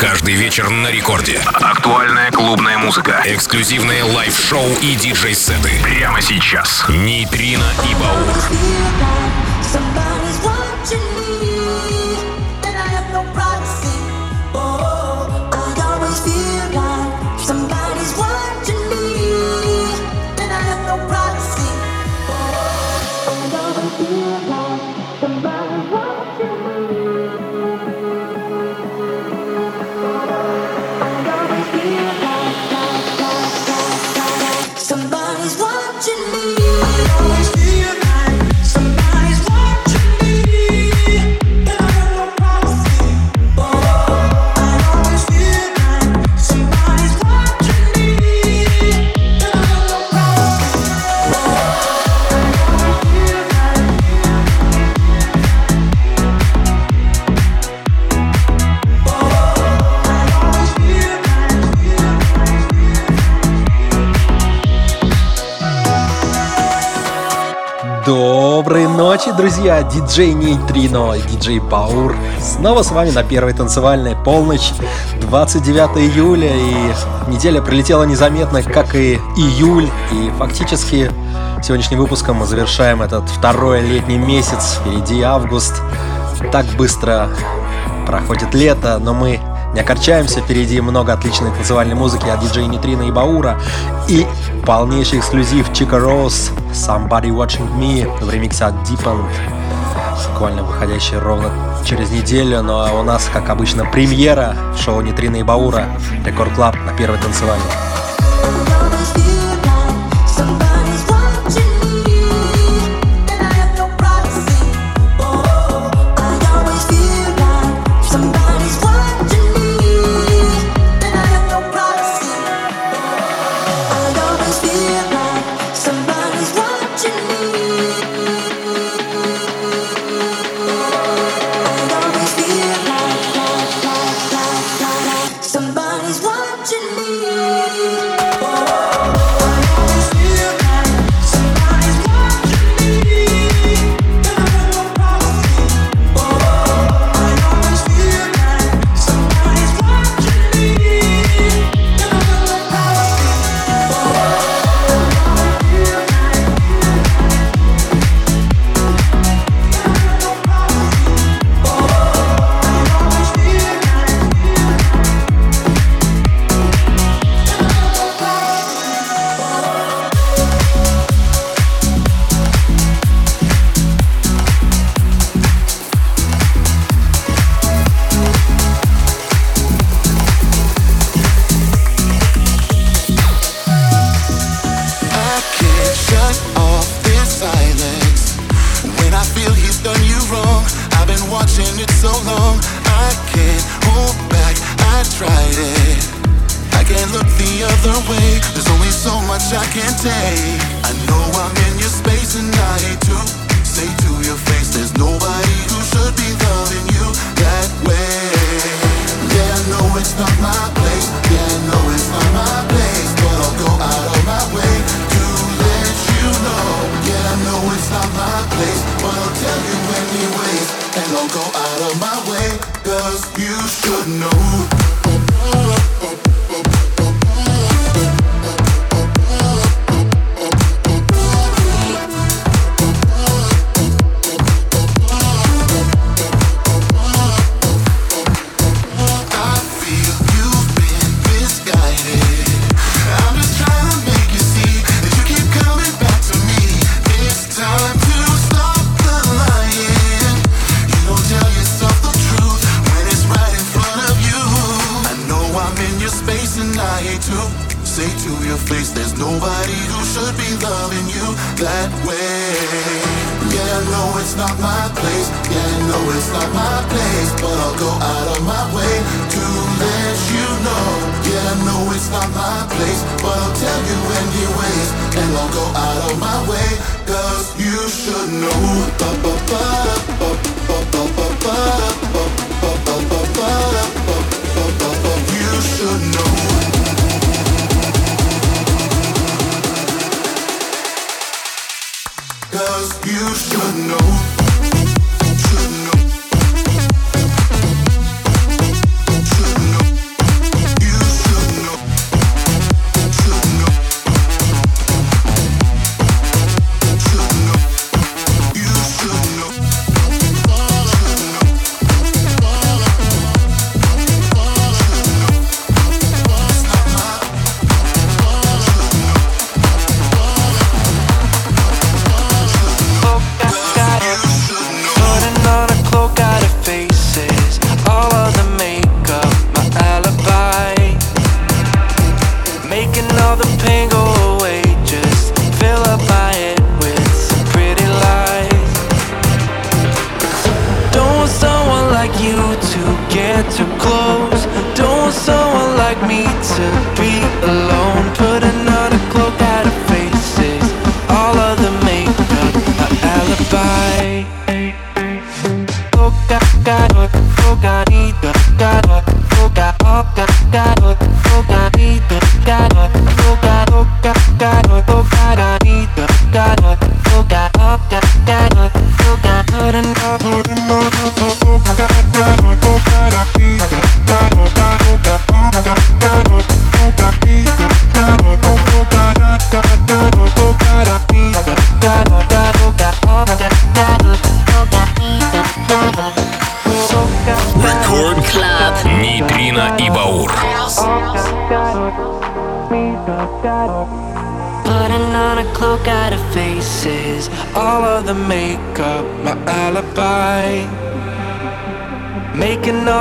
Каждый вечер на рекорде. Актуальная клубная музыка. Эксклюзивные лайв-шоу и диджей-сеты. Прямо сейчас. Нейтрино и Баур. Ночи, друзья! Диджей Нейтрино и диджей Баур снова с вами на первой танцевальной полночь 29 июля и неделя прилетела незаметно, как и июль и фактически сегодняшним выпуском мы завершаем этот второй летний месяц, впереди август. Так быстро проходит лето, но мы не окорчаемся, впереди много отличной танцевальной музыки от диджея Нитрина и Баура. И полнейший эксклюзив Чика Роуз Somebody Watching Me в ремиксе от Deep End, буквально выходящий ровно через неделю, но у нас, как обычно, премьера шоу Нитрина и Баура. Рекорд Клаб на первой танцевальной. You should know.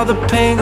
the pain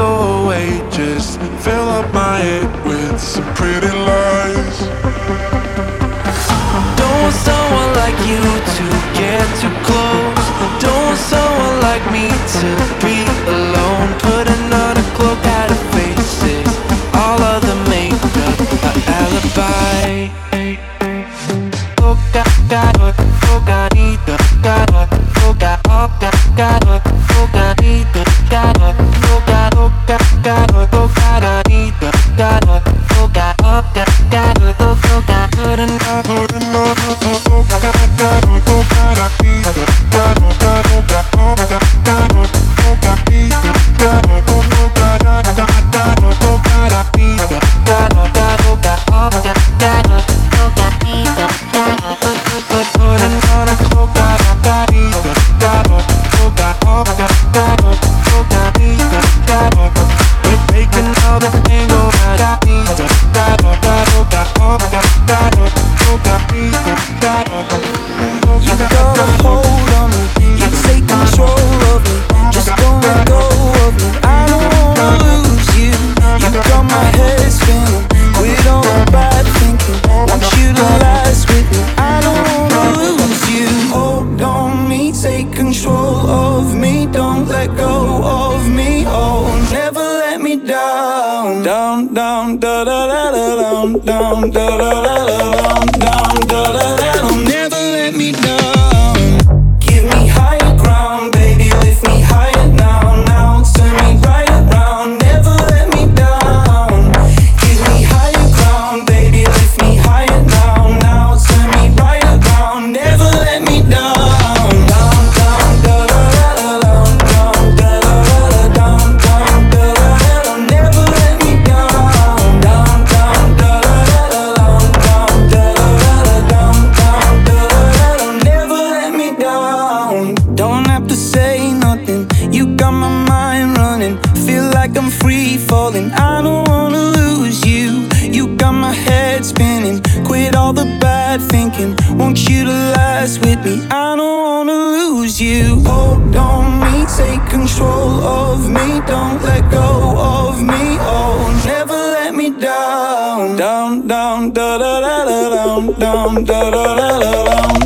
dum da da da da dum.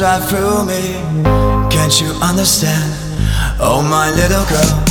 right through me. Can't you understand? Oh, my little girl.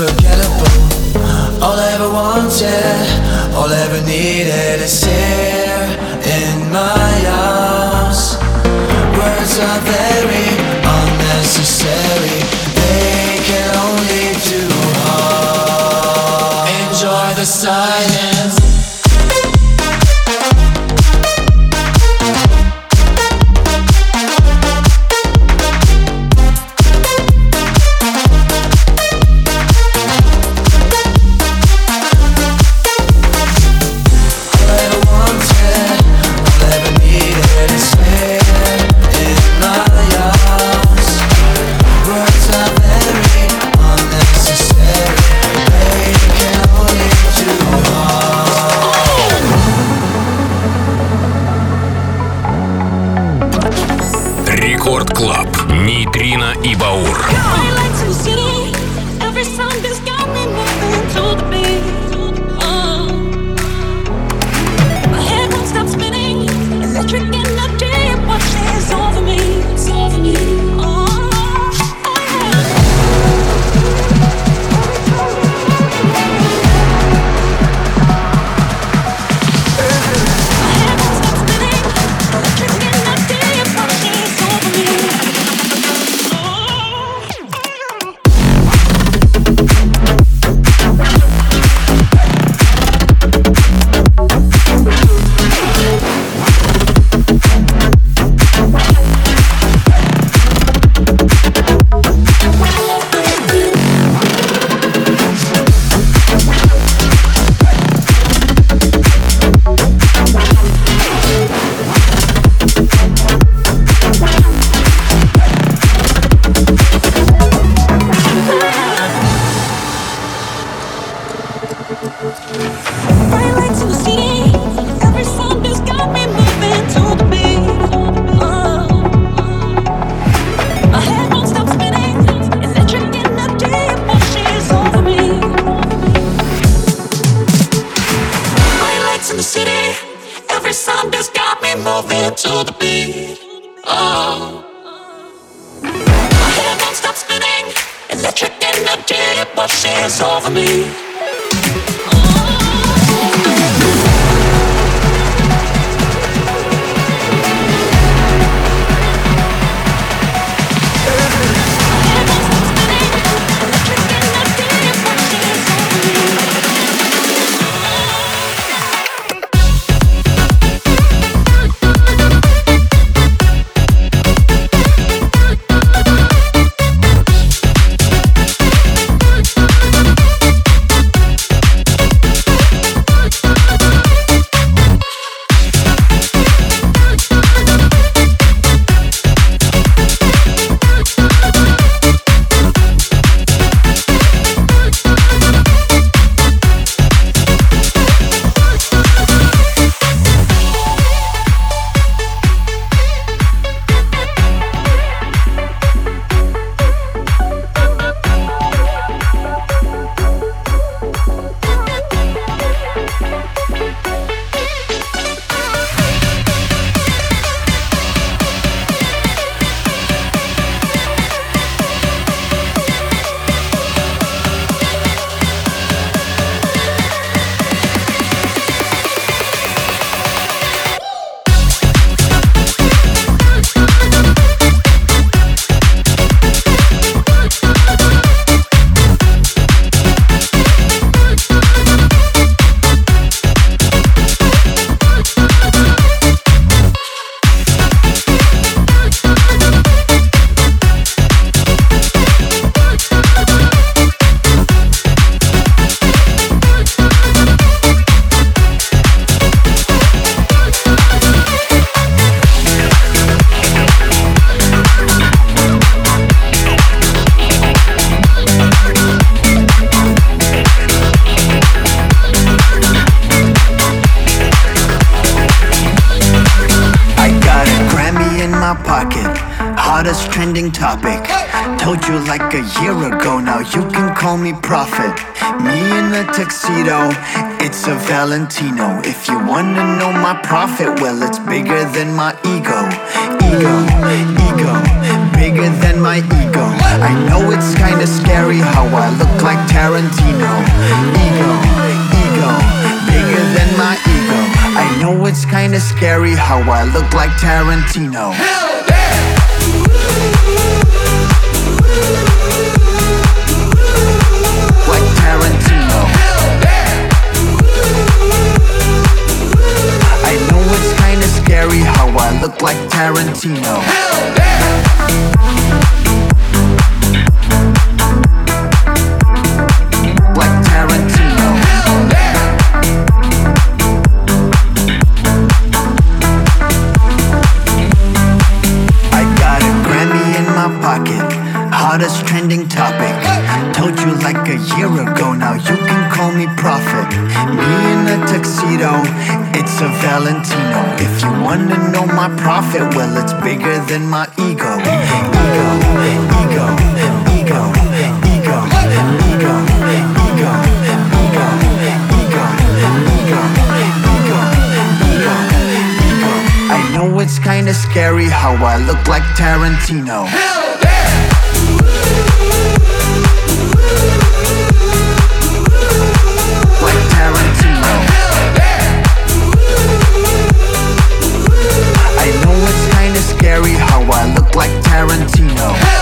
unforgettable. All I ever wanted, all I ever needed is here in my arms. Words are very unnecessary. Valentino. If you wanna know my profit, well, it's bigger than my ego. Ego, ego, bigger than my ego. I know it's kinda scary how I look like Tarantino. Ego, ego, bigger than my ego. I know it's kinda scary how I look like Tarantino. Like Look like Tarantino. Like Tarantino. I got a Grammy in my pocket, hottest trending topic. Told you like a year ago now, you can call me prophet. Me in a tuxedo, a Valentino. If you wanna know my profit, well, it's bigger than my ego. Ego, ego, ego, ego, ego, ego, ego, ego, ego, ego, ego. I know it's kinda scary how I look like Tarantino. Like Tarantino.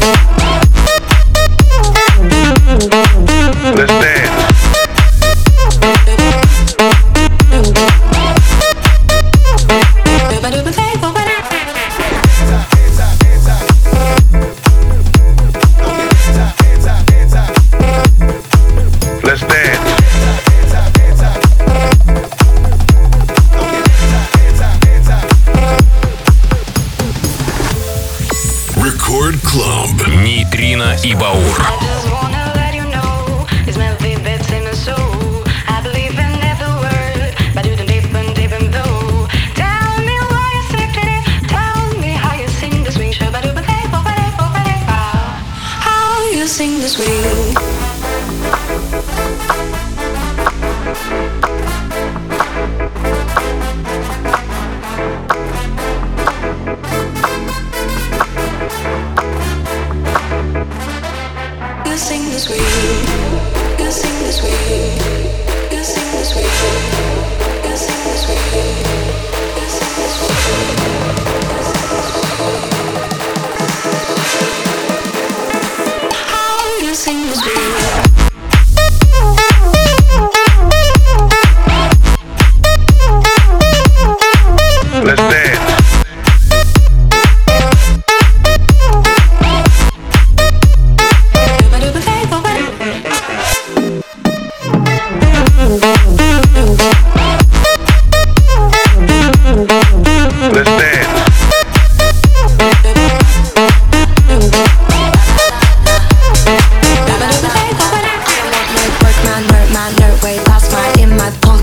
Thank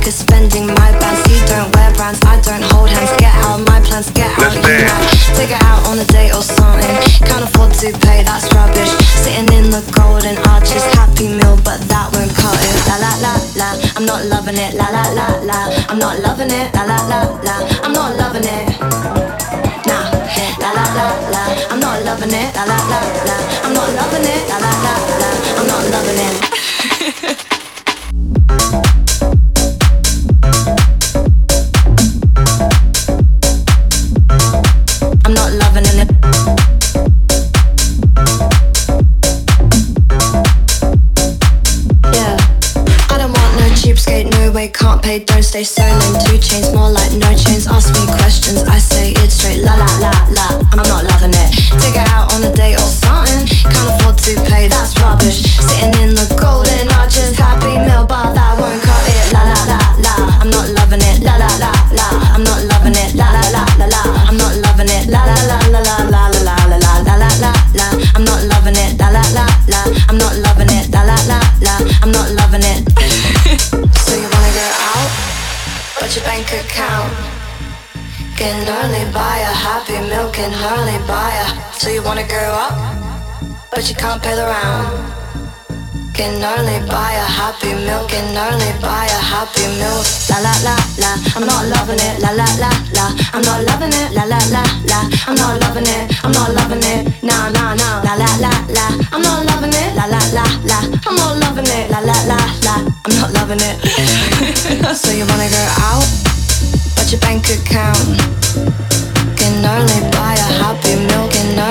is spending my bands You don't wear brands, I don't hold hands. Get out my plans, get out of here. Take it out on a date or something. Can't afford to pay, that's rubbish. Sitting in the golden arches Happy meal, but that won't cut it. La la la la, I'm not loving it. La la la la, I'm not loving it. La la la la, I'm not loving it. La la la la, I'm not loving it. La la la la, I'm not loving it. La la la la, I'm not loving it. say but you can't pay the round. Can only buy a happy meal, can only buy a happy meal. La la la la, I'm not loving it. La la la la, I'm not loving it. La la la la, I'm not loving it. I'm not loving it. Nah nah nah. La la la la, I'm not loving it. La la la la, I'm not loving it. La la la la, I'm not loving it. so you wanna go out, but your bank account can only buy a happy meal, can only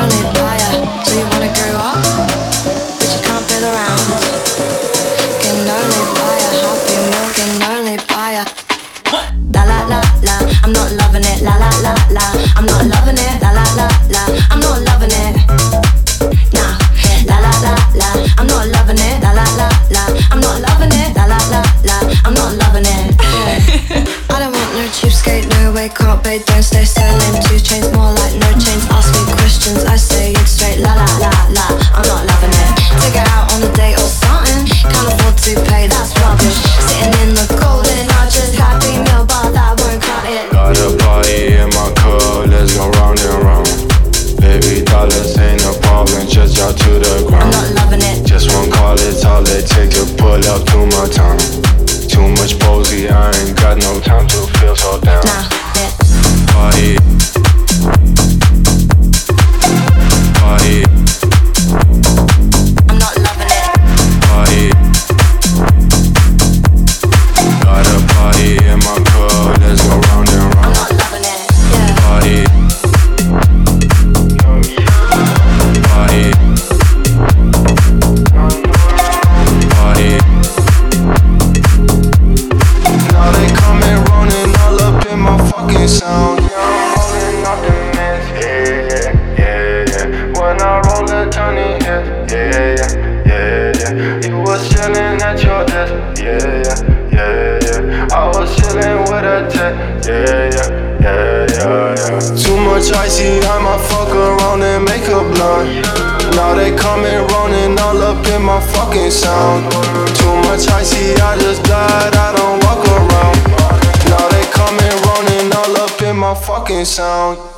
song.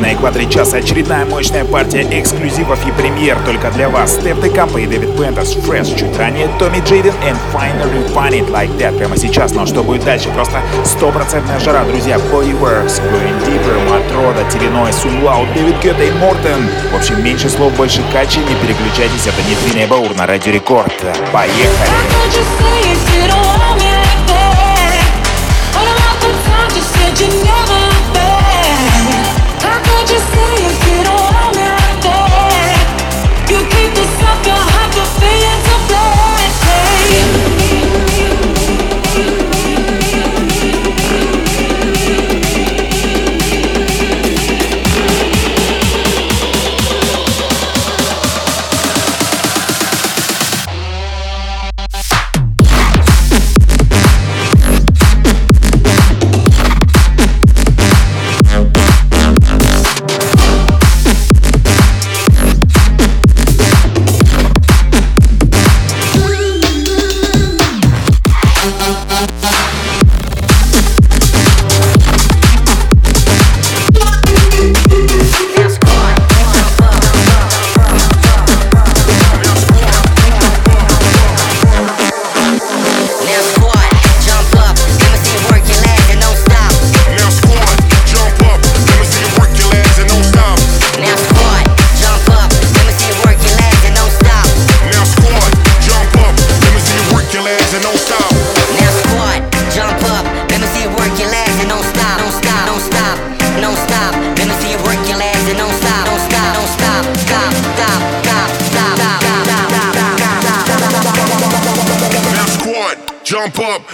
на экваторе часа. Очередная мощная партия эксклюзивов и премьер только для вас. Стеф Декампа и Дэвид Пентас, Fresh, чуть ранее Томми Джейден and Finally Find It Like That прямо сейчас. Но что будет дальше? Просто стопроцентная жара, друзья. Bodyworks, Going Deeper, Матрода, Терриной, Сунлау, Дэвид Гетта и Мортен. В общем, меньше слов, больше качи. Не переключайтесь, это Нитрина и Баур на Радио Рекорд. Поехали! Work,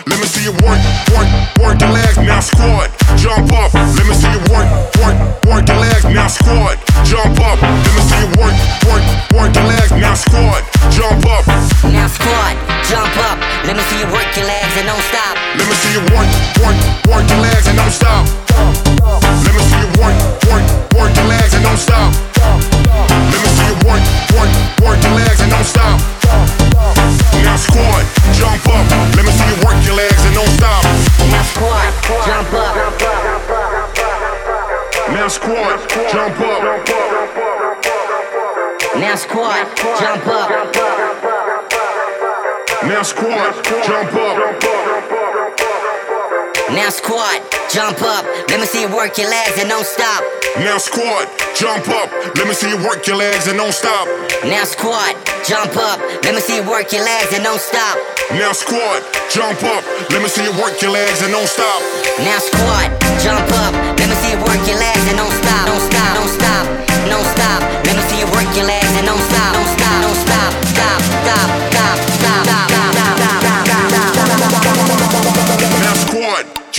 jump up. Let me see you work your legs and don't stop. Now squat, jump up. Let me see you work your legs and don't stop. Now squat, jump up. Let me see you work your legs and don't stop. Now squat, jump up. Let me see you work your legs and don't stop. Now squat, jump up. Let me see you work your legs and don't stop. Don't stop, don't stop, don't stop. Let me see you work your legs and don't stop. Don't stop, don't stop, stop, stop,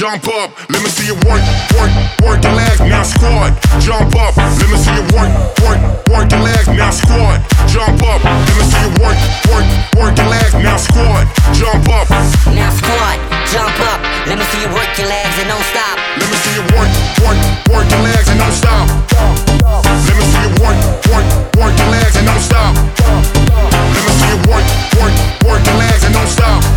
jump up. Let me see you work, work, work your legs. Now squat, jump up. Let me see you work, work, work your legs. Now squat, jump up. Let me see you work, work, work your legs. Now squat, jump up. Now squat, jump up. Let me see you work your legs and don't stop. Let me see you work, work, work your legs and don't stop. Let me see you work, work, work your legs and don't stop. Let me see you work, work, work your legs and don't stop.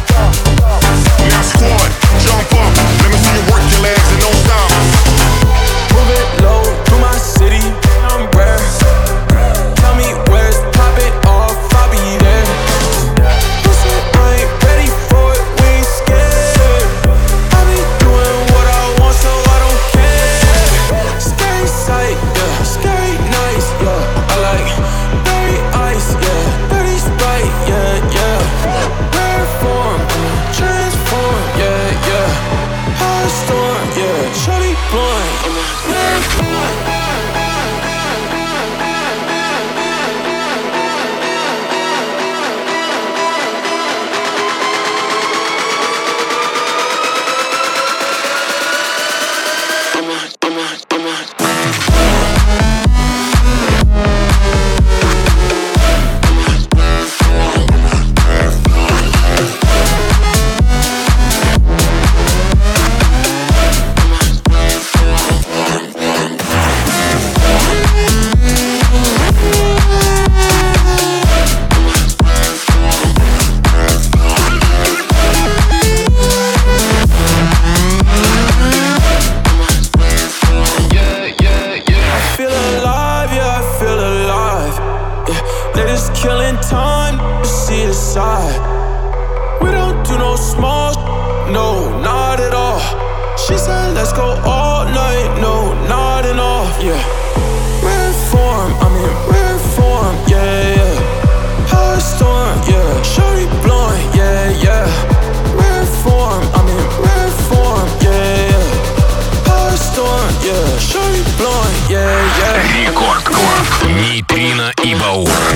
Show.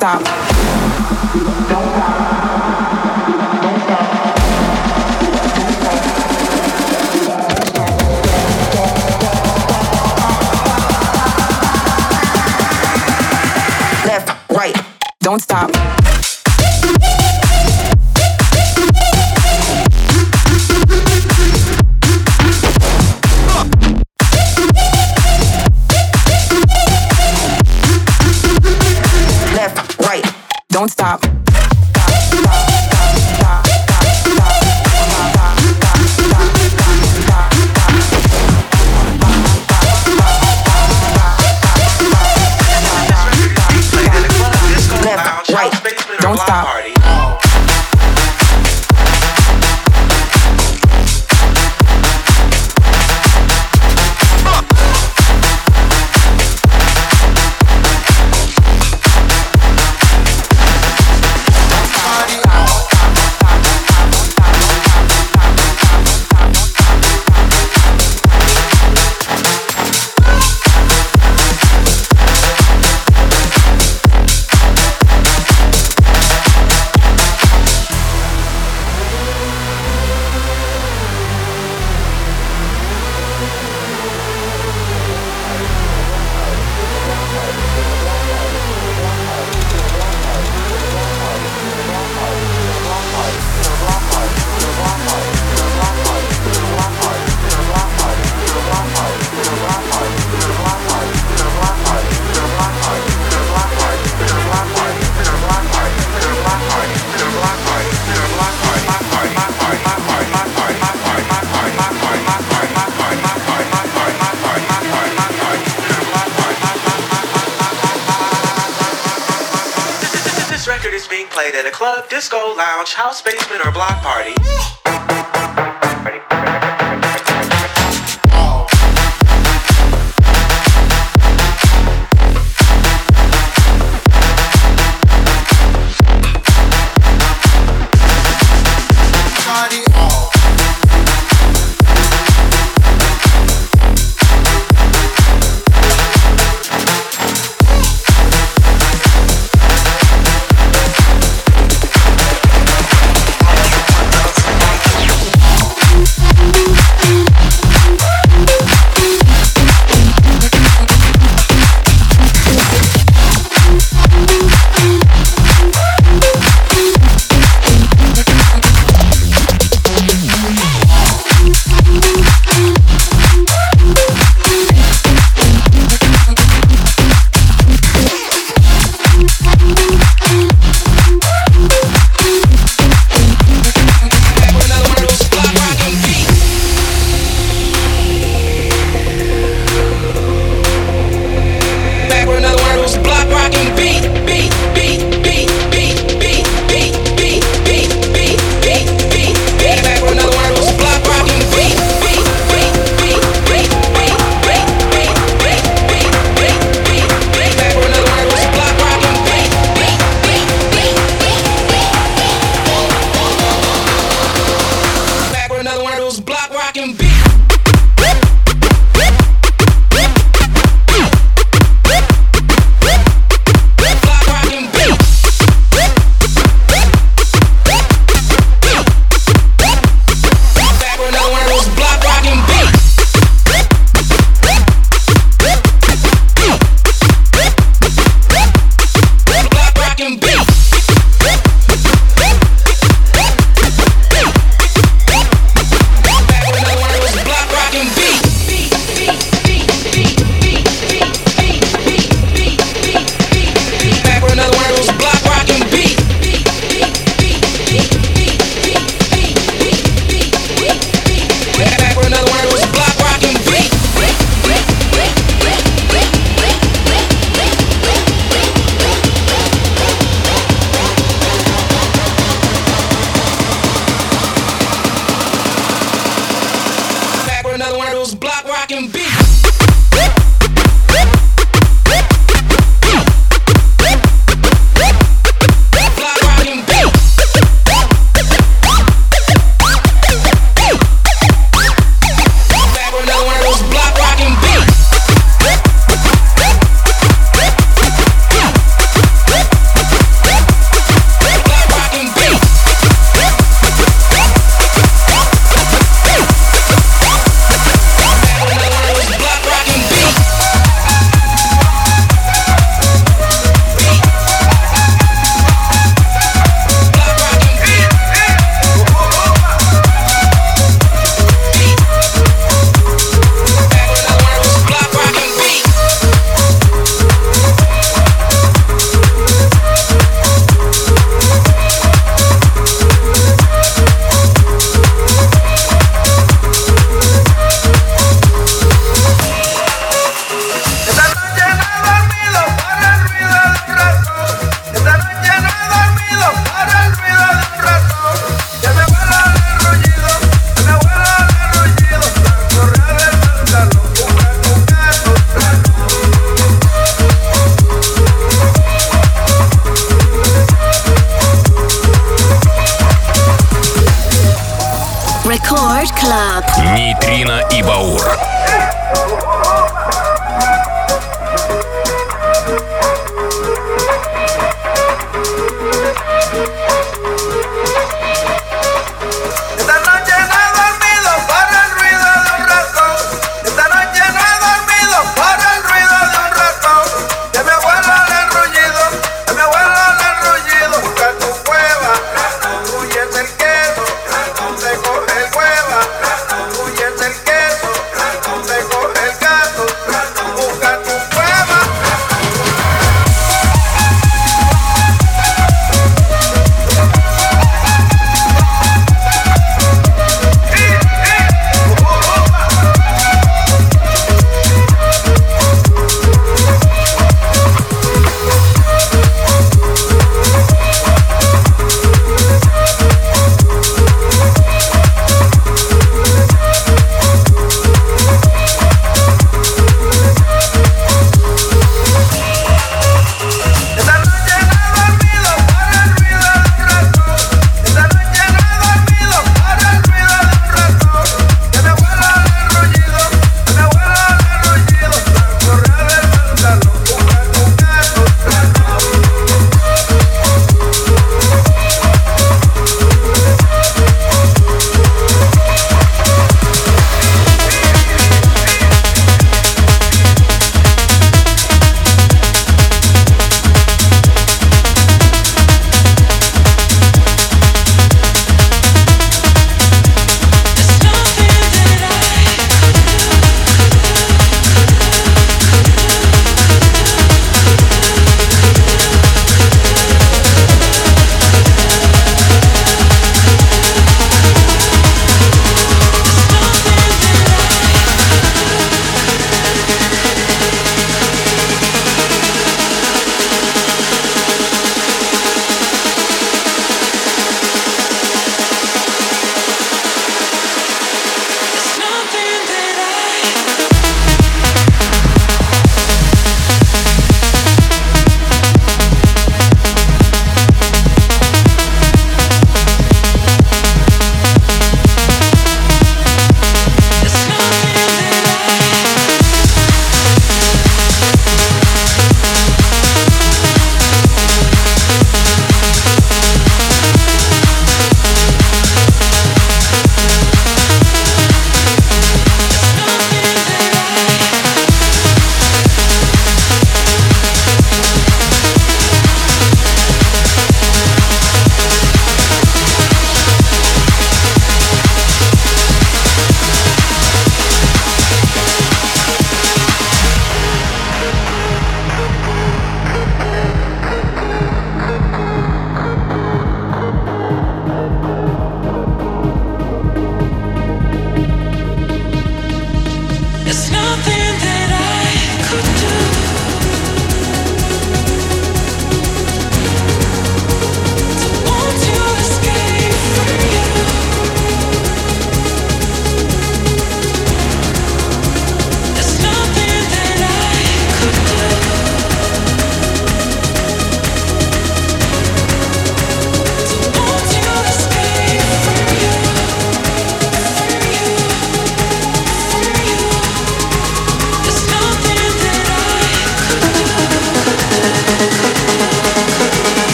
stop. Don't stop. Left, right, don't stop. don't stop.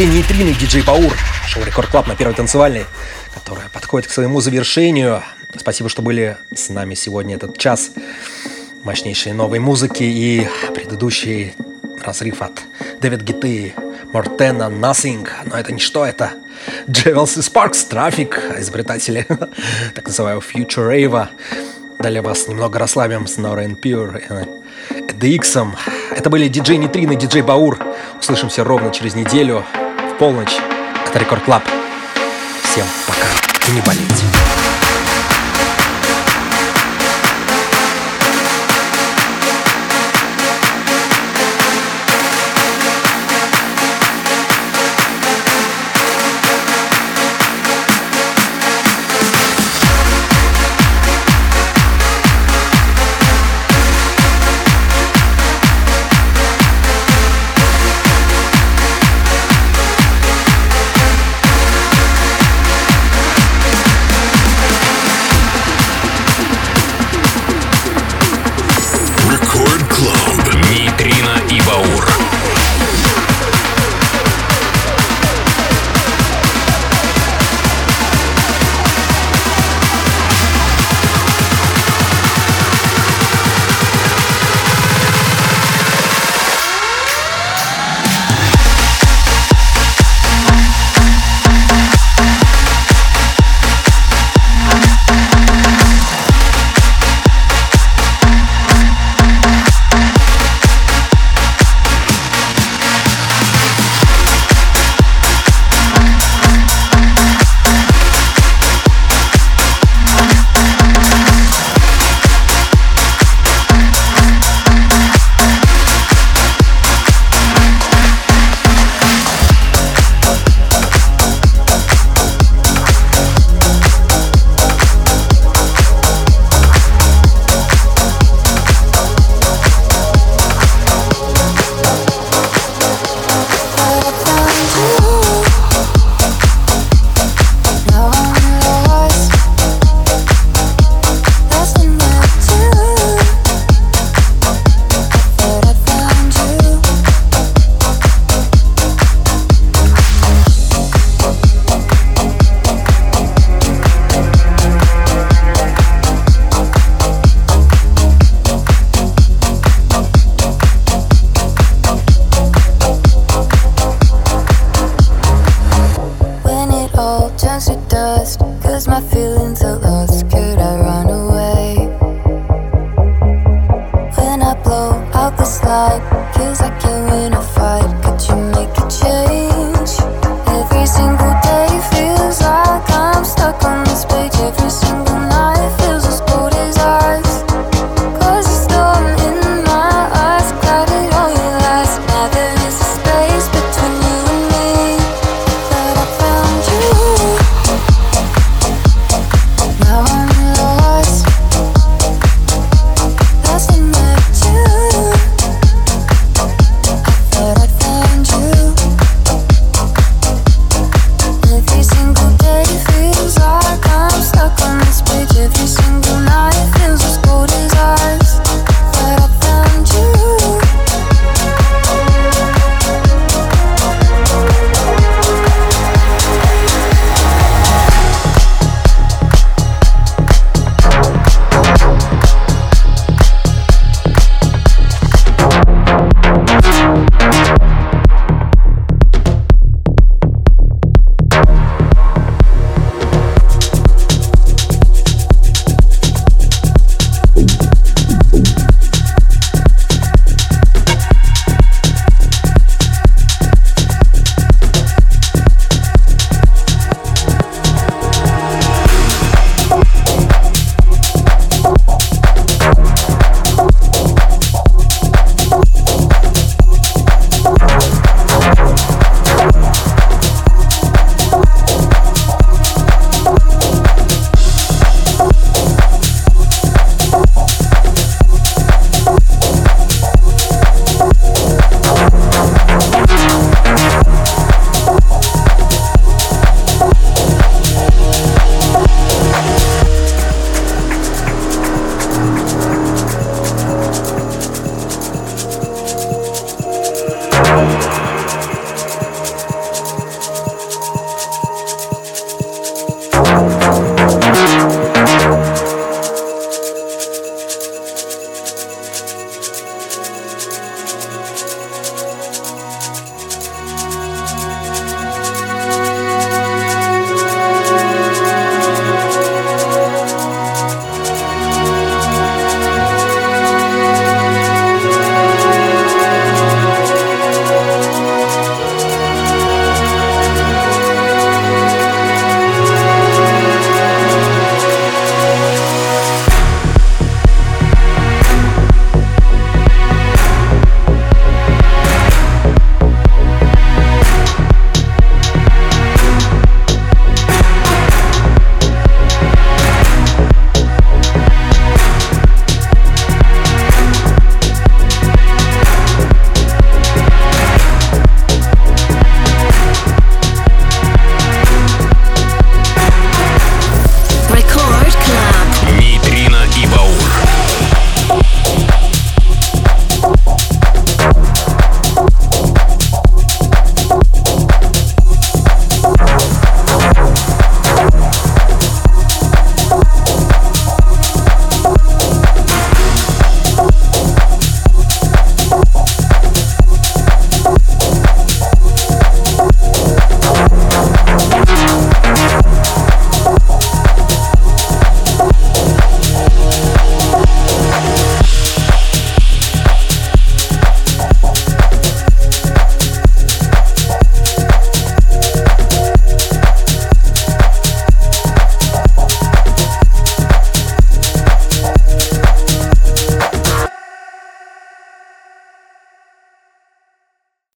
Диджей Нейтрин и диджей Баур. Шоу Рекорд Клаб на первой танцевальной, которая подходит к своему завершению. Спасибо, что были с нами сегодня этот час мощнейшей новой музыки и предыдущий разрыв от Дэвид Гиты, Мортена, Nothing. Но это ничто, это Джевелс и Sparks, Traffic, изобретатели так называемого Future Rave. Далее вас немного расслабим с Nora and Pure, DX. Это были диджей Нитрин и диджей Баур. Услышимся ровно через неделю полночь. Это Рекорд Клаб. Всем пока и не болейте.